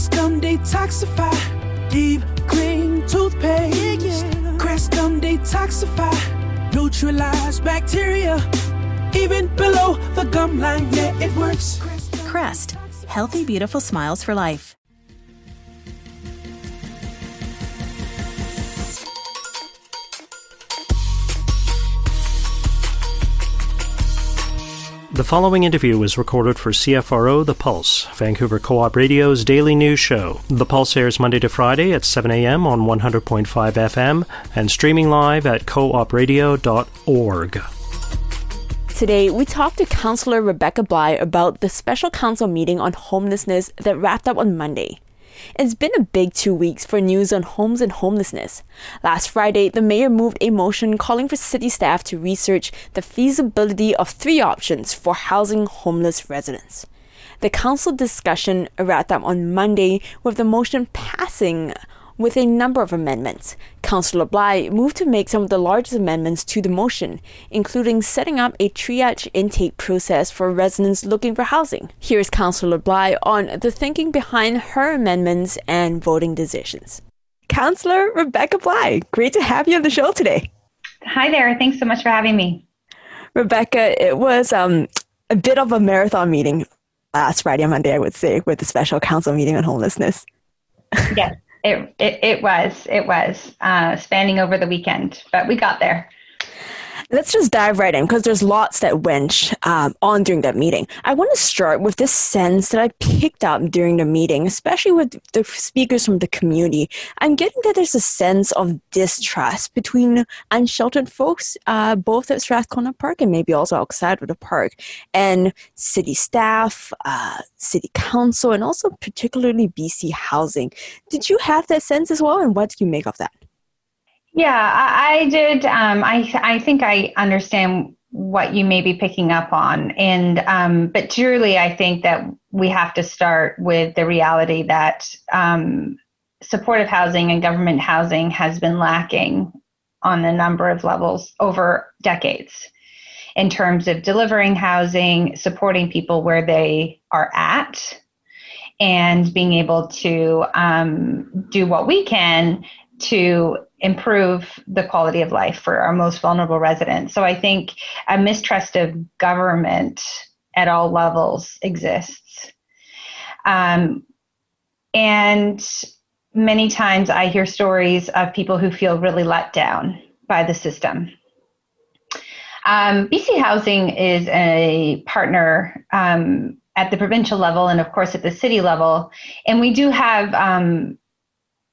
Crest Gum detoxify, deep clean toothpaste. Crest Gum detoxify, neutralize bacteria, even below the gum line. Yeah, it works. Crest, healthy, beautiful smiles for life. The following interview was recorded for CFRO The Pulse, Vancouver Co op Radio's daily news show. The Pulse airs Monday to Friday at 7 a.m. on 100.5 FM and streaming live at coopradio.org. Today, we talked to Councillor Rebecca Bligh about the special council meeting on homelessness that wrapped up on Monday. It's been a big two weeks for news on homes and homelessness. Last Friday, the mayor moved a motion calling for city staff to research the feasibility of three options for housing homeless residents. The council discussion wrapped up on Monday with the motion passing with a number of amendments. Councillor Bligh moved to make some of the largest amendments to the motion, including setting up a triage intake process for residents looking for housing. Here's Councillor Bligh on the thinking behind her amendments and voting decisions. Councillor Rebecca Bligh, great to have you on the show today. Hi there. Thanks so much for having me. Rebecca, it was um, a bit of a marathon meeting last Friday and Monday, I would say, with the special council meeting on homelessness. yes. It, it, it was, it was uh, spanning over the weekend, but we got there. Let's just dive right in because there's lots that went um, on during that meeting. I want to start with this sense that I picked up during the meeting, especially with the speakers from the community. I'm getting that there's a sense of distrust between unsheltered folks, uh, both at Strathcona Park and maybe also outside of the park, and city staff, uh, city council, and also particularly BC Housing. Did you have that sense as well, and what do you make of that? Yeah, I, I did. Um, I I think I understand what you may be picking up on, and um, but truly, I think that we have to start with the reality that um, supportive housing and government housing has been lacking on a number of levels over decades in terms of delivering housing, supporting people where they are at, and being able to um, do what we can to improve the quality of life for our most vulnerable residents. So I think a mistrust of government at all levels exists. Um, and many times I hear stories of people who feel really let down by the system. Um, BC Housing is a partner um, at the provincial level and, of course, at the city level. And we do have um,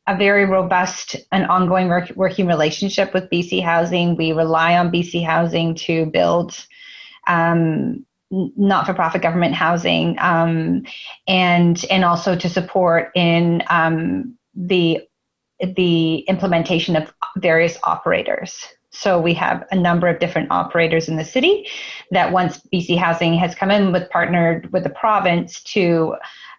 a very robust and ongoing work, working relationship with BC Housing. We rely on BC Housing to build um, not-for-profit government housing um, and and also to support in um, the the implementation of various operators. So we have a number of different operators in the city that once BC Housing has come in with partnered with the province to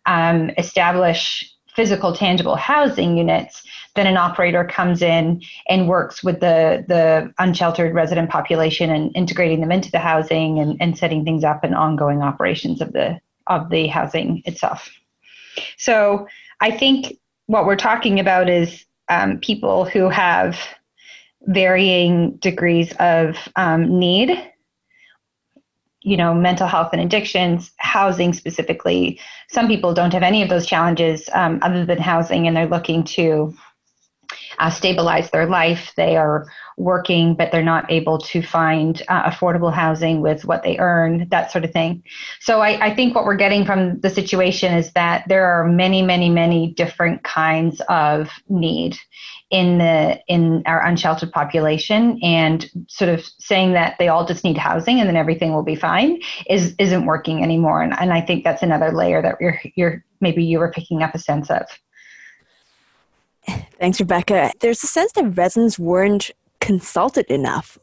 um, establish physical tangible housing units then an operator comes in and works with the the unsheltered resident population and integrating them into the housing and, and setting things up and ongoing operations of the of the housing itself. So i think what we're talking about is um, people who have varying degrees of um, need you know, mental health and addictions, housing specifically. Some people don't have any of those challenges um, other than housing, and they're looking to uh, stabilize their life. They are working, but they're not able to find uh, affordable housing with what they earn, that sort of thing. So I, I think what we're getting from the situation is that there are many, many, many different kinds of need in the in our unsheltered population and sort of saying that they all just need housing and then everything will be fine is isn't working anymore and, and i think that's another layer that you're you're maybe you were picking up a sense of thanks rebecca there's a sense that residents weren't consulted enough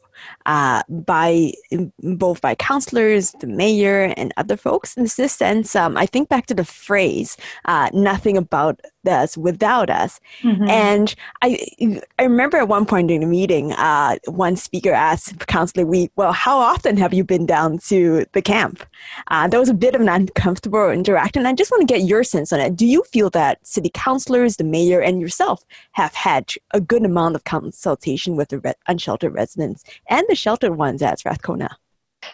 uh, by both by counselors, the mayor, and other folks. In this sense, um, I think back to the phrase uh, "nothing about us without us. Mm-hmm. And I I remember at one point in the meeting, uh, one speaker asked Councillor Wiebe, well, how often have you been down to the camp? Uh, there was a bit of an uncomfortable interaction. I just want to get your sense on it. Do you feel that city councillors, the mayor, and yourself have had a good amount of consultation with the re- unsheltered residents and the sheltered ones at Strathcona?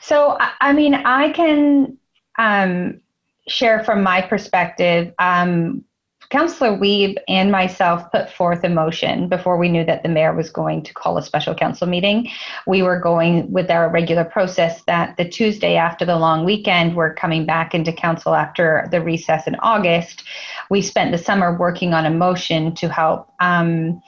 So, I mean, I can um, share from my perspective. Um, Councillor Wiebe and myself put forth a motion before we knew that the mayor was going to call a special council meeting. We were going with our regular process that the Tuesday after the long weekend, we're coming back into council after the recess in August. We spent the summer working on a motion to help, um,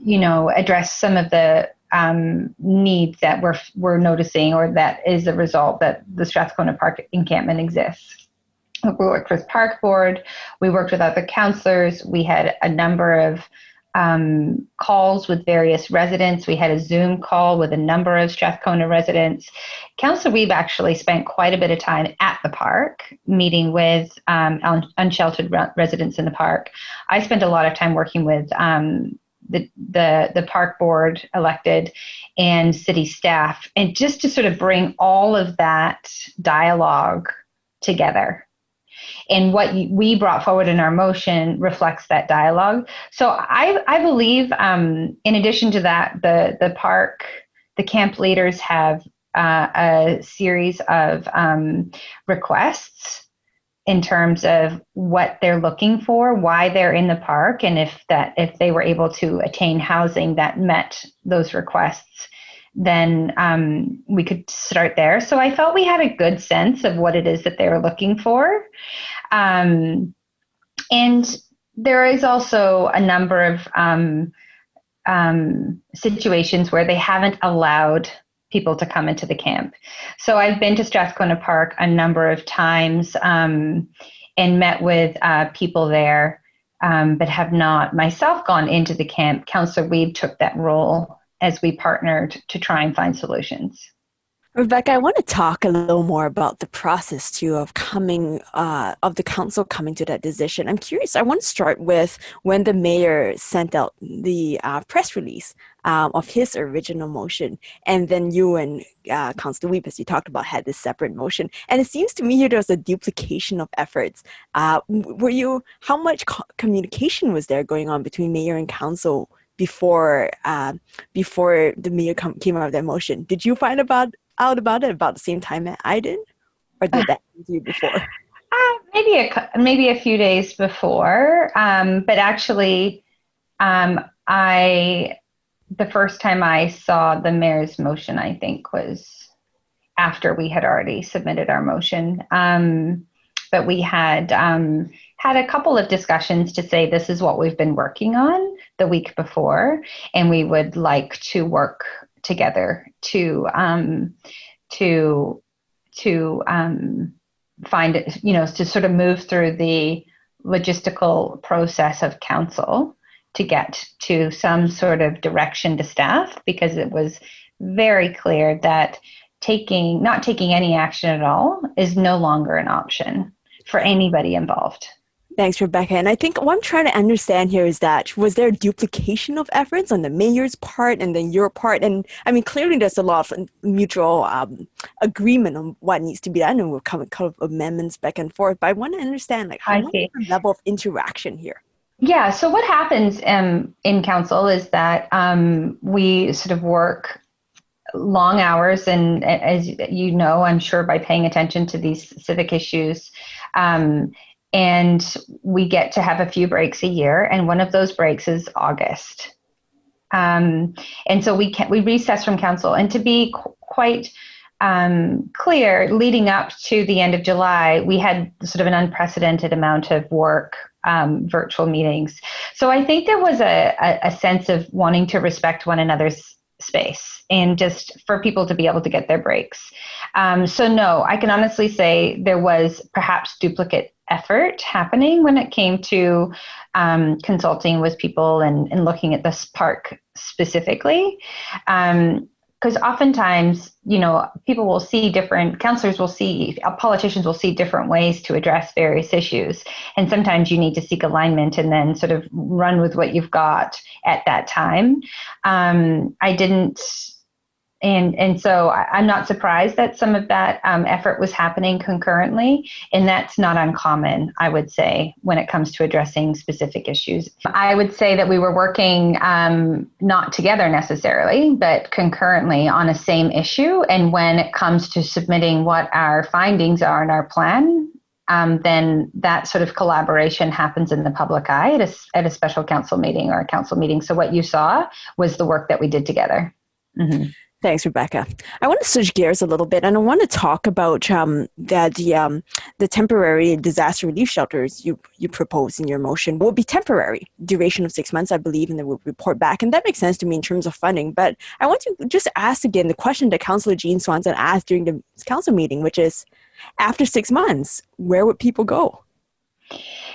you know, address some of the um, needs that we're, we're noticing or that is a result that the Strathcona Park encampment exists. We worked with Park Board, we worked with other counselors, we had a number of um, calls with various residents. We had a Zoom call with a number of Strathcona residents. Councillor Wiebe actually spent quite a bit of time at the park meeting with um, un- unsheltered re- residents in the park. I spent a lot of time working with um, the, the, the park board elected and city staff, and just to sort of bring all of that dialogue together. And what we brought forward in our motion reflects that dialogue. So I, I believe, um, in addition to that, the the park, the camp leaders have uh, a series of um, requests in terms of what they're looking for, why they're in the park, and if that if they were able to attain housing that met those requests, then um, we could start there. So I felt we had a good sense of what it is that they were looking for, um, and there is also a number of um, um situations where they haven't allowed people to come into the camp. So I've been to Strathcona Park a number of times um, and met with uh, people there, um, but have not myself gone into the camp. Councillor Wiebe took that role as we partnered to try and find solutions. Rebecca, I want to talk a little more about the process too of coming uh, of the council coming to that decision. I'm curious. I want to start with when the mayor sent out the uh, press release um, of his original motion, and then you and uh, Councilor Wiebe, as you talked about, had this separate motion. And it seems to me here there was a duplication of efforts. Uh, were you? How much co- communication was there going on between mayor and council? Before uh, before the mayor com- came out of that motion, did you find about out about it about the same time that I did, or did that you before? Uh, maybe a maybe a few days before, um, but actually, um, I the first time I saw the mayor's motion, I think was after we had already submitted our motion. Um, but we had um, had a couple of discussions to say this is what we've been working on the week before, and we would like to work together to um, to to um, find it, you know, to sort of move through the logistical process of council to get to some sort of direction to staff because it was very clear that taking not taking any action at all is no longer an option for anybody involved. Thanks, Rebecca. And I think what I'm trying to understand here is that was there duplication of efforts on the mayor's part and then your part? And I mean, clearly there's a lot of mutual um, agreement on what needs to be done, and we're coming kind of amendments back and forth. But I want to understand like how the level of interaction here. Yeah. So what happens um, in council is that um, we sort of work long hours, and as you know, I'm sure by paying attention to these civic issues. Um, and we get to have a few breaks a year, and one of those breaks is August. Um, and so we can, we recess from council, and to be qu- quite um, clear, leading up to the end of July, we had sort of an unprecedented amount of work, um, virtual meetings. So I think there was a, a, a sense of wanting to respect one another's space and just for people to be able to get their breaks. Um, so, no, I can honestly say there was perhaps duplicate effort happening when it came to um, consulting with people and, and looking at this park specifically. Um, because oftentimes, you know, people will see different, counselors will see, uh, politicians will see different ways to address various issues. And sometimes you need to seek alignment and then sort of run with what you've got at that time. Um, I didn't and and so I, am not surprised that some of that um, effort was happening concurrently, and that's not uncommon, I would say, when it comes to addressing specific issues. I would say that we were working um, not together necessarily, but concurrently on a same issue. And when it comes to submitting what our findings are in our plan, um, then that sort of collaboration happens in the public eye at a, at a special council meeting or a council meeting. So what you saw was the work that we did together. Mm-hmm. Thanks, Rebecca. I want to switch gears a little bit, and I want to talk about um, that the um, the temporary disaster relief shelters you you propose in your motion will be temporary, duration of six months, I believe, and they will report back, and that makes sense to me in terms of funding. But I want to just ask again the question that Councillor Jean Swanson asked during the council meeting, which is, after six months, where would people go?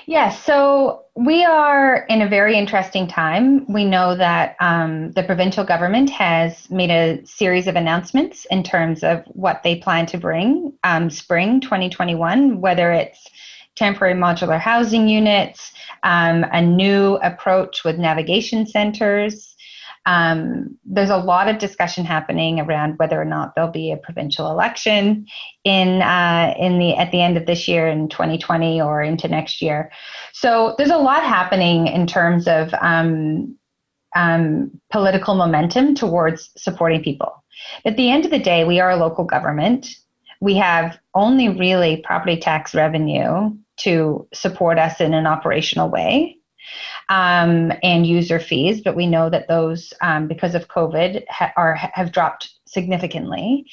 Yes, so we are in a very interesting time. We know that um, the provincial government has made a series of announcements in terms of what they plan to bring um, spring 2021, whether it's temporary modular housing units, um, a new approach with navigation centers, um, there's a lot of discussion happening around whether or not there'll be a provincial election in uh, in the at the end of this year in 2020 or into next year. So there's a lot happening in terms of um, um, political momentum towards supporting people. At the end of the day, we are a local government. We have only really property tax revenue to support us in an operational way um, and user fees, but we know that those, um, because of COVID, ha- are have dropped significantly,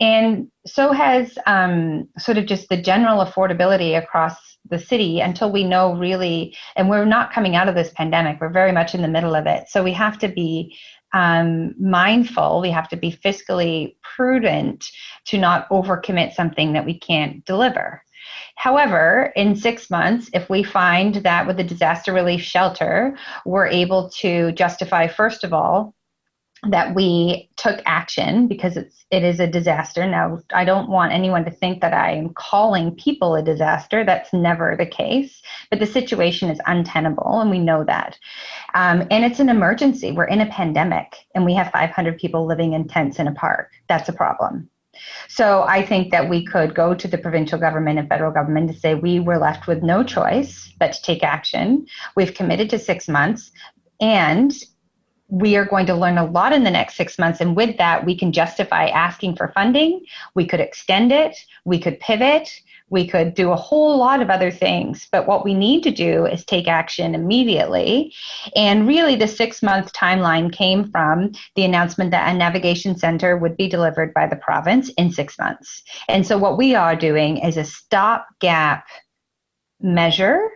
and so has um, sort of just the general affordability across the city until we know really, and we're not coming out of this pandemic. We're very much in the middle of it, so we have to be um, mindful. We have to be fiscally prudent to not overcommit something that we can't deliver. However, in six months, if we find that with the disaster relief shelter, we're able to justify, first of all, that we took action because it's it is a disaster. Now, I don't want anyone to think that I am calling people a disaster. That's never the case. But the situation is untenable, and we know that. Um, and it's an emergency. We're in a pandemic, and we have 500 people living in tents in a park. That's a problem. So I think that we could go to the provincial government and federal government to say we were left with no choice but to take action. We've committed to six months, and we are going to learn a lot in the next six months. And with that, we can justify asking for funding. We could extend it. We could pivot. We could do a whole lot of other things, but what we need to do is take action immediately. And really, the six month timeline came from the announcement that a navigation center would be delivered by the province in six months. And so, what we are doing is a stopgap measure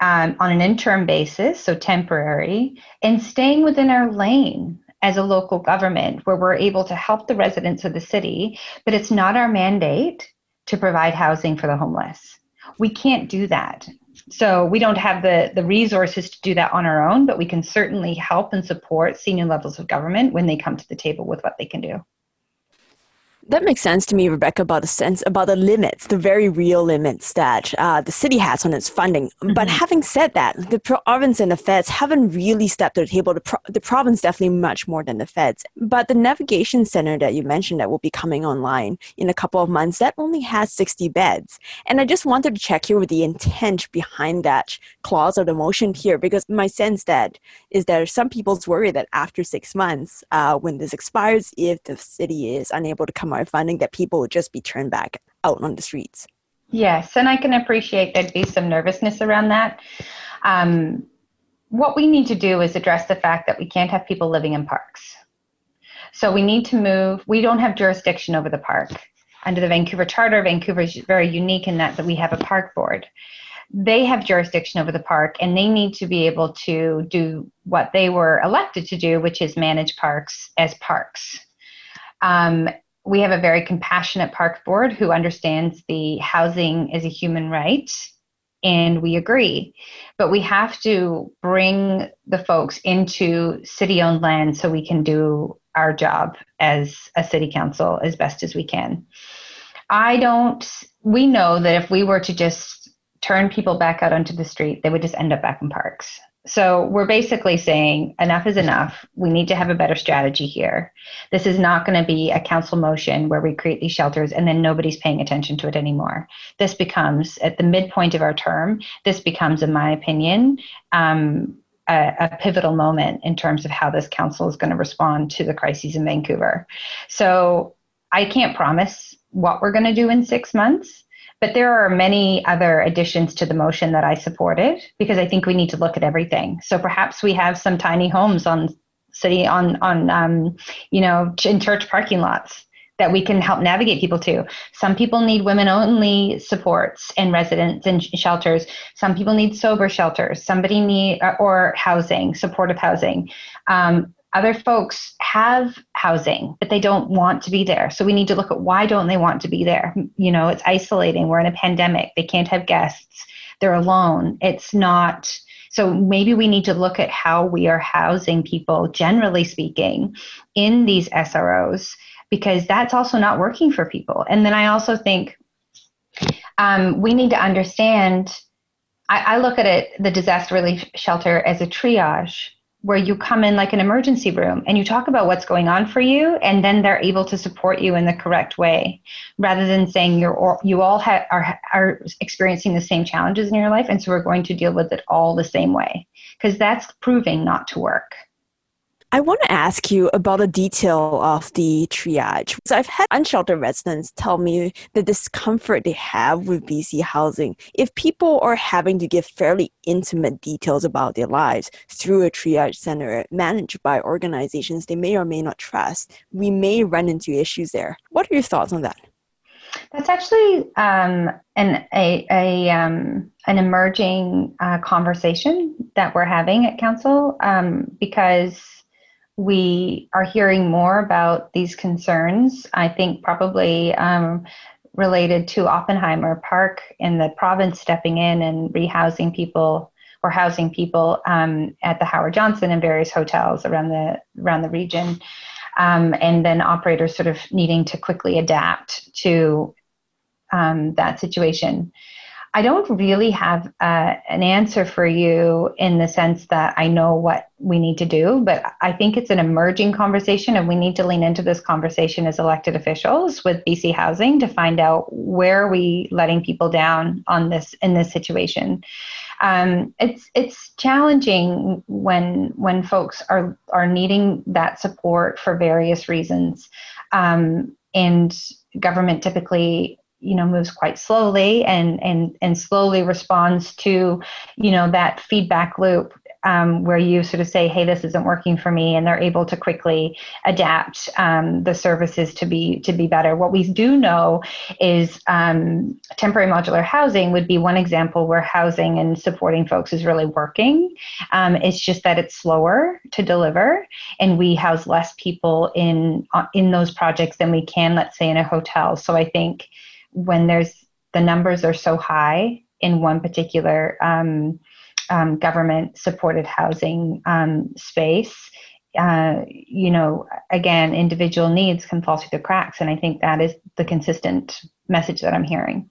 um, on an interim basis, so temporary, and staying within our lane as a local government where we're able to help the residents of the city, but it's not our mandate to provide housing for the homeless. We can't do that. So we don't have the, the resources to do that on our own, but we can certainly help and support senior levels of government when they come to the table with what they can do. That makes sense to me, Rebecca, about the sense about the limits, the very real limits that uh, the city has on its funding. Mm-hmm. But having said that, the province and the feds haven't really stepped to the table. The, pro- the province definitely much more than the feds. But the navigation center that you mentioned that will be coming online in a couple of months, that only has 60 beds. And I just wanted to check here with the intent behind that clause of the motion here, because my sense that is that some people's worry that after six months, uh, when this expires, if the city is unable to come more funding that people would just be turned back out on the streets. Yes, and I can appreciate there'd be some nervousness around that. Um, what we need to do is address the fact that we can't have people living in parks. So we need to move, we don't have jurisdiction over the park. Under the Vancouver Charter, Vancouver is very unique in that, that we have a park board. They have jurisdiction over the park and they need to be able to do what they were elected to do, which is manage parks as parks. Um, we have a very compassionate park board who understands the housing is a human right and we agree but we have to bring the folks into city owned land so we can do our job as a city council as best as we can. I don't, we know that if we were to just turn people back out onto the street, they would just end up back in parks. So we're basically saying enough is enough. We need to have a better strategy here. This is not going to be a council motion where we create these shelters and then nobody's paying attention to it anymore. This becomes, at the midpoint of our term, this becomes, in my opinion, um, a, a, pivotal moment in terms of how this council is going to respond to the crises in Vancouver. So I can't promise what we're going to do in six months. But there are many other additions to the motion that I supported because I think we need to look at everything. So perhaps we have some tiny homes on city on on um, you know in church parking lots that we can help navigate people to. Some people need women only supports and residents and shelters. Some people need sober shelters. Somebody need or housing, supportive housing. Um, other folks have housing but they don't want to be there. So we need to look at why don't they want to be there? You know it's isolating. We're in a pandemic. They can't have guests. They're alone. It's not so maybe we need to look at how we are housing people generally speaking in these sros because that's also not working for people. And then i also think um, we need to understand I, I look at it the disaster relief shelter as a triage where you come in like an emergency room and you talk about what's going on for you and then they're able to support you in the correct way rather than saying you're all, you all ha- are are experiencing the same challenges in your life and so we're going to deal with it all the same way. Because that's proving not to work I want to ask you about the detail of the triage. So I've had unsheltered residents tell me the discomfort they have with BC housing. If people are having to give fairly intimate details about their lives through a triage center managed by organizations they may or may not trust, we may run into issues there. What are your thoughts on that? That's actually um, an a, a um, an emerging uh, conversation that we're having at council um, because we are hearing more about these concerns. I think probably um, related to Oppenheimer Park and the province stepping in and rehousing people or housing people um, at the Howard Johnson and various hotels around the around the region, um, and then operators sort of needing to quickly adapt to um, that situation. I don't really have uh, an answer for you in the sense that I know what we need to do, but I think it's an emerging conversation, and we need to lean into this conversation as elected officials with BC Housing to find out where are we letting people down on this in this situation. Um, it's it's challenging when when folks are are needing that support for various reasons, um, and government typically you know moves quite slowly and and and slowly responds to you know that feedback loop um, where you sort of say hey this isn't working for me and they're able to quickly adapt um, the services to be to be better. What we do know is um, temporary modular housing would be one example where housing and supporting folks is really working. Um, it's just that it's slower to deliver and we house less people in uh, in those projects than we can let's say in a hotel. So i think when there's the numbers are so high in one particular um, um, government supported housing um, space, uh, you know, again, individual needs can fall through the cracks. And I think that is the consistent message that I'm hearing.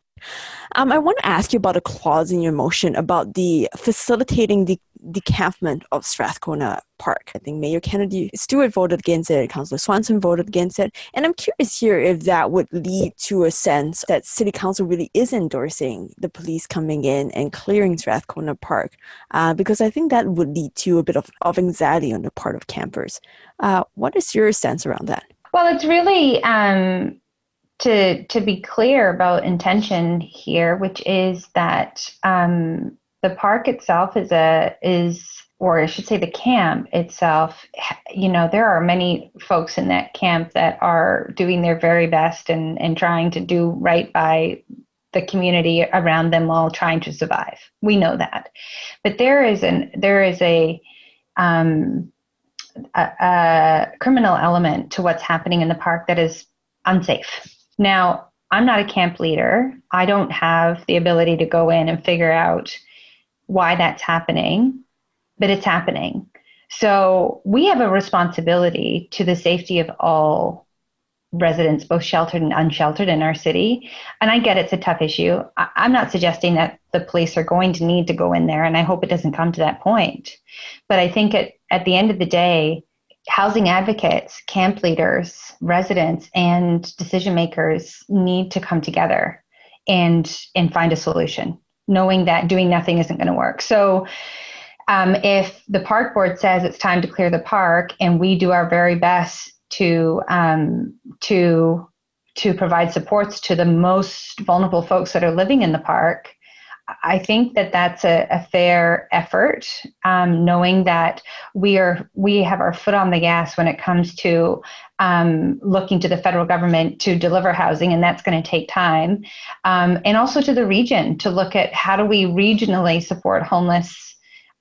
Um, I want to ask you about a clause in your motion about the facilitating the decampment of Strathcona Park. I think Mayor Kennedy Stewart voted against it, Councillor Swanson voted against it. And I'm curious here if that would lead to a sense that City Council really is endorsing the police coming in and clearing Strathcona Park, uh, because I think that would lead to a bit of, of anxiety on the part of campers. Uh, what is your sense around that? Well, it's really um, to to be clear about intention here, which is that um, the park itself is a is or I should say the camp itself, you know, there are many folks in that camp that are doing their very best and, and trying to do right by the community around them while trying to survive. We know that. But there is an there is a um, a, a criminal element to what's happening in the park that is unsafe. Now, I'm not a camp leader. I don't have the ability to go in and figure out why that's happening, but it's happening. So we have a responsibility to the safety of all residents, both sheltered and unsheltered in our city. And I get it's a tough issue. I- am not suggesting that the police are going to need to go in there, and I hope it doesn't come to that point. But I think at, at the end of the day, housing advocates, camp leaders, residents, and decision makers need to come together and and find a solution, knowing that doing nothing isn't going to work. So um, if the park board says it's time to clear the park and we do our very best to um, to to provide supports to the most vulnerable folks that are living in the park, I think that that's a, a fair effort, um, knowing that we are we have our foot on the gas when it comes to um, looking to the federal government to deliver housing, and that's going to take time, um, and also to the region to look at how do we regionally support homeless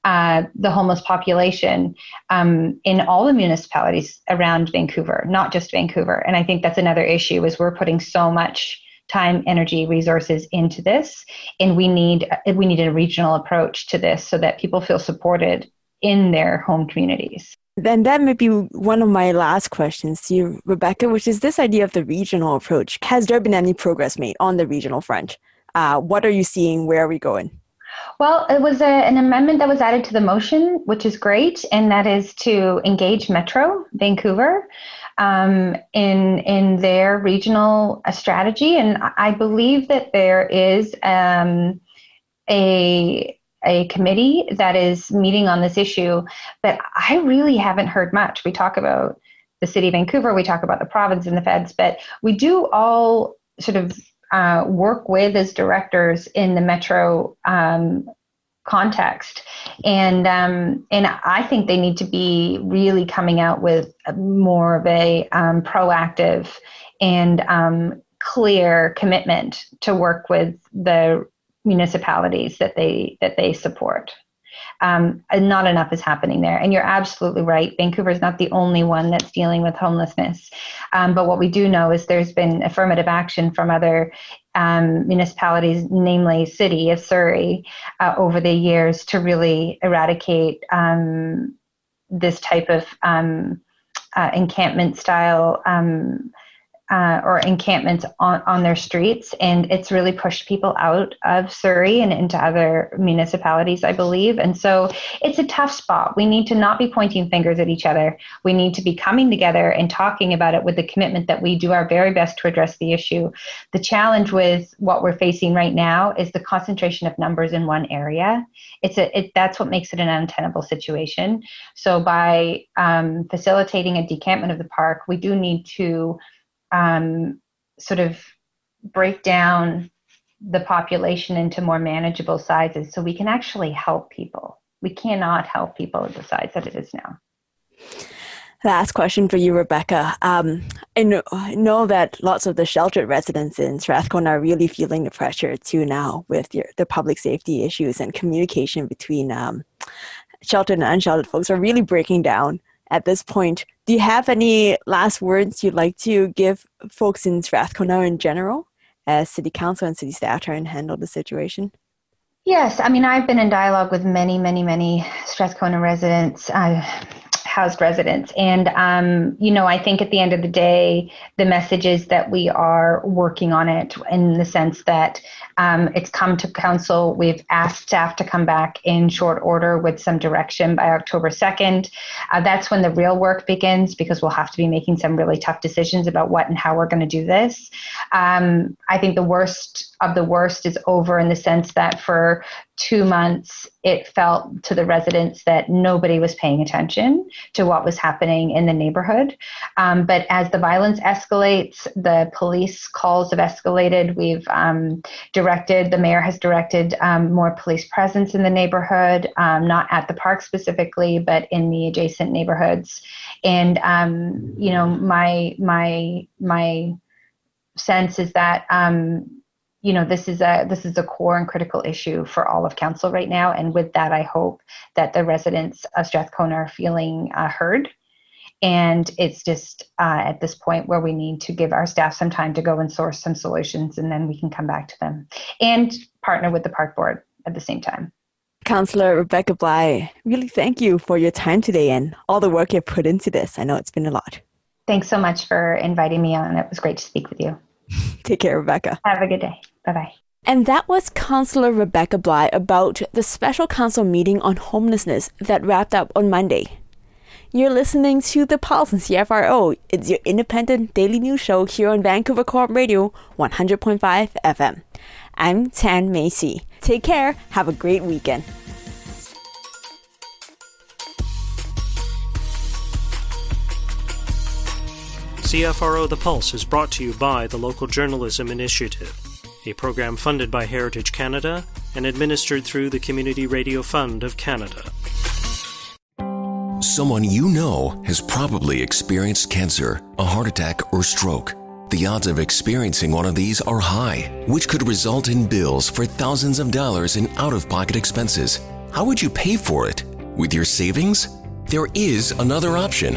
uh, the homeless population um, in all the municipalities around Vancouver, not just Vancouver. And I think that's another issue is we're putting so much time, energy, resources into this, and we need we need a regional approach to this so that people feel supported in their home communities. Then that may be one of my last questions to you, Rebecca, which is this idea of the regional approach. Has there been any progress made on the regional front? Uh, what are you seeing? Where are we going? Well, it was a, an amendment that was added to the motion, which is great, and that is to engage Metro Vancouver um, in in their regional uh, strategy. And I believe that there is um, a a committee that is meeting on this issue, but I really haven't heard much. We talk about the city of Vancouver, we talk about the province and the feds, but we do all sort of uh, work with as directors in the metro um, context. And um, and I think they need to be really coming out with more of a um, proactive and um, clear commitment to work with the municipalities that they that they support um, not enough is happening there. And you're absolutely right. Vancouver is not the only one that's dealing with homelessness. Um, but what we do know is there's been affirmative action from other um, municipalities, namely City of Surrey, uh, over the years to really eradicate um, this type of um, uh, encampment style um, uh, or encampments on, on their streets. And it's really pushed people out of Surrey and into other municipalities, I believe. And so it's a tough spot. We need to not be pointing fingers at each other. We need to be coming together and talking about it with the commitment that we do our very best to address the issue. The challenge with what we're facing right now is the concentration of numbers in one area. It's a, it, that's what makes it an untenable situation. So by um, facilitating a decampment of the park, we do need to um, sort of break down the population into more manageable sizes so we can actually help people. We cannot help people at the size that it is now. Last question for you, Rebecca. Um, I, know, know that lots of the sheltered residents in Strathcona are really feeling the pressure too now with your, the public safety issues and communication between um, sheltered and unsheltered folks are really breaking down at this point. Do you have any last words you'd like to give folks in Strathcona in general as city council and city staff try and handle the situation? Yes, I mean, I've been in dialogue with many, many, many Strathcona residents. Housed residents. And, um, you know, I think at the end of the day, the message is that we are working on it in the sense that um, it's come to council. We've asked staff to come back in short order with some direction by October 2nd. Uh, that's when the real work begins because we'll have to be making some really tough decisions about what and how we're going to do this. Um, I think the worst of the worst is over in the sense that for two months, it felt to the residents that nobody was paying attention to what was happening in the neighborhood. Um, but as the violence escalates, the police calls have escalated. We've um, directed, the mayor has directed um, more police presence in the neighborhood, um, not at the park specifically, but in the adjacent neighborhoods. And um, you know, my my my sense is that um, you know this is a this is a core and critical issue for all of council right now and with that i hope that the residents of strathcona are feeling uh, heard and it's just uh, at this point where we need to give our staff some time to go and source some solutions and then we can come back to them and partner with the park board at the same time Councillor Rebecca Bligh, really thank you for your time today and all the work you've put into this. I know it's been a lot. Thanks so much for inviting me on. It was great to speak with you. Take care, Rebecca. Have a good day. Bye bye. And that was Councillor Rebecca Bligh about the special council meeting on homelessness that wrapped up on Monday. You're listening to The Pulse on CFRO. It's your independent daily news show here on Vancouver Co-op Radio 100.5 FM. I'm Tan Mei Xi. Take care. Have a great weekend. CFRO The Pulse is brought to you by the Local Journalism Initiative, a program funded by Heritage Canada and administered through the Community Radio Fund of Canada. Someone you know has probably experienced cancer, a heart attack, or stroke. The odds of experiencing one of these are high, which could result in bills for thousands of dollars in out of pocket expenses. How would you pay for it? With your savings? There is another option.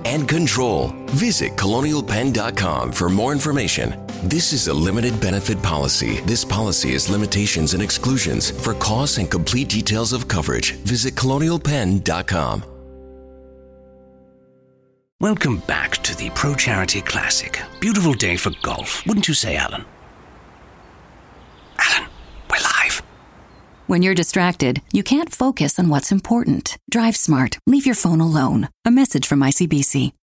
and control. Visit colonialpenn.com for more information. This is a limited benefit policy. This policy has limitations and exclusions. For costs and complete details of coverage, visit colonialpenn.com. Welcome back to the Pro Charity Classic. Beautiful day for golf, wouldn't you say? Alan, we're live. When you're distracted, you can't focus on what's important. Drive smart. Leave your phone alone. A message from ICBC.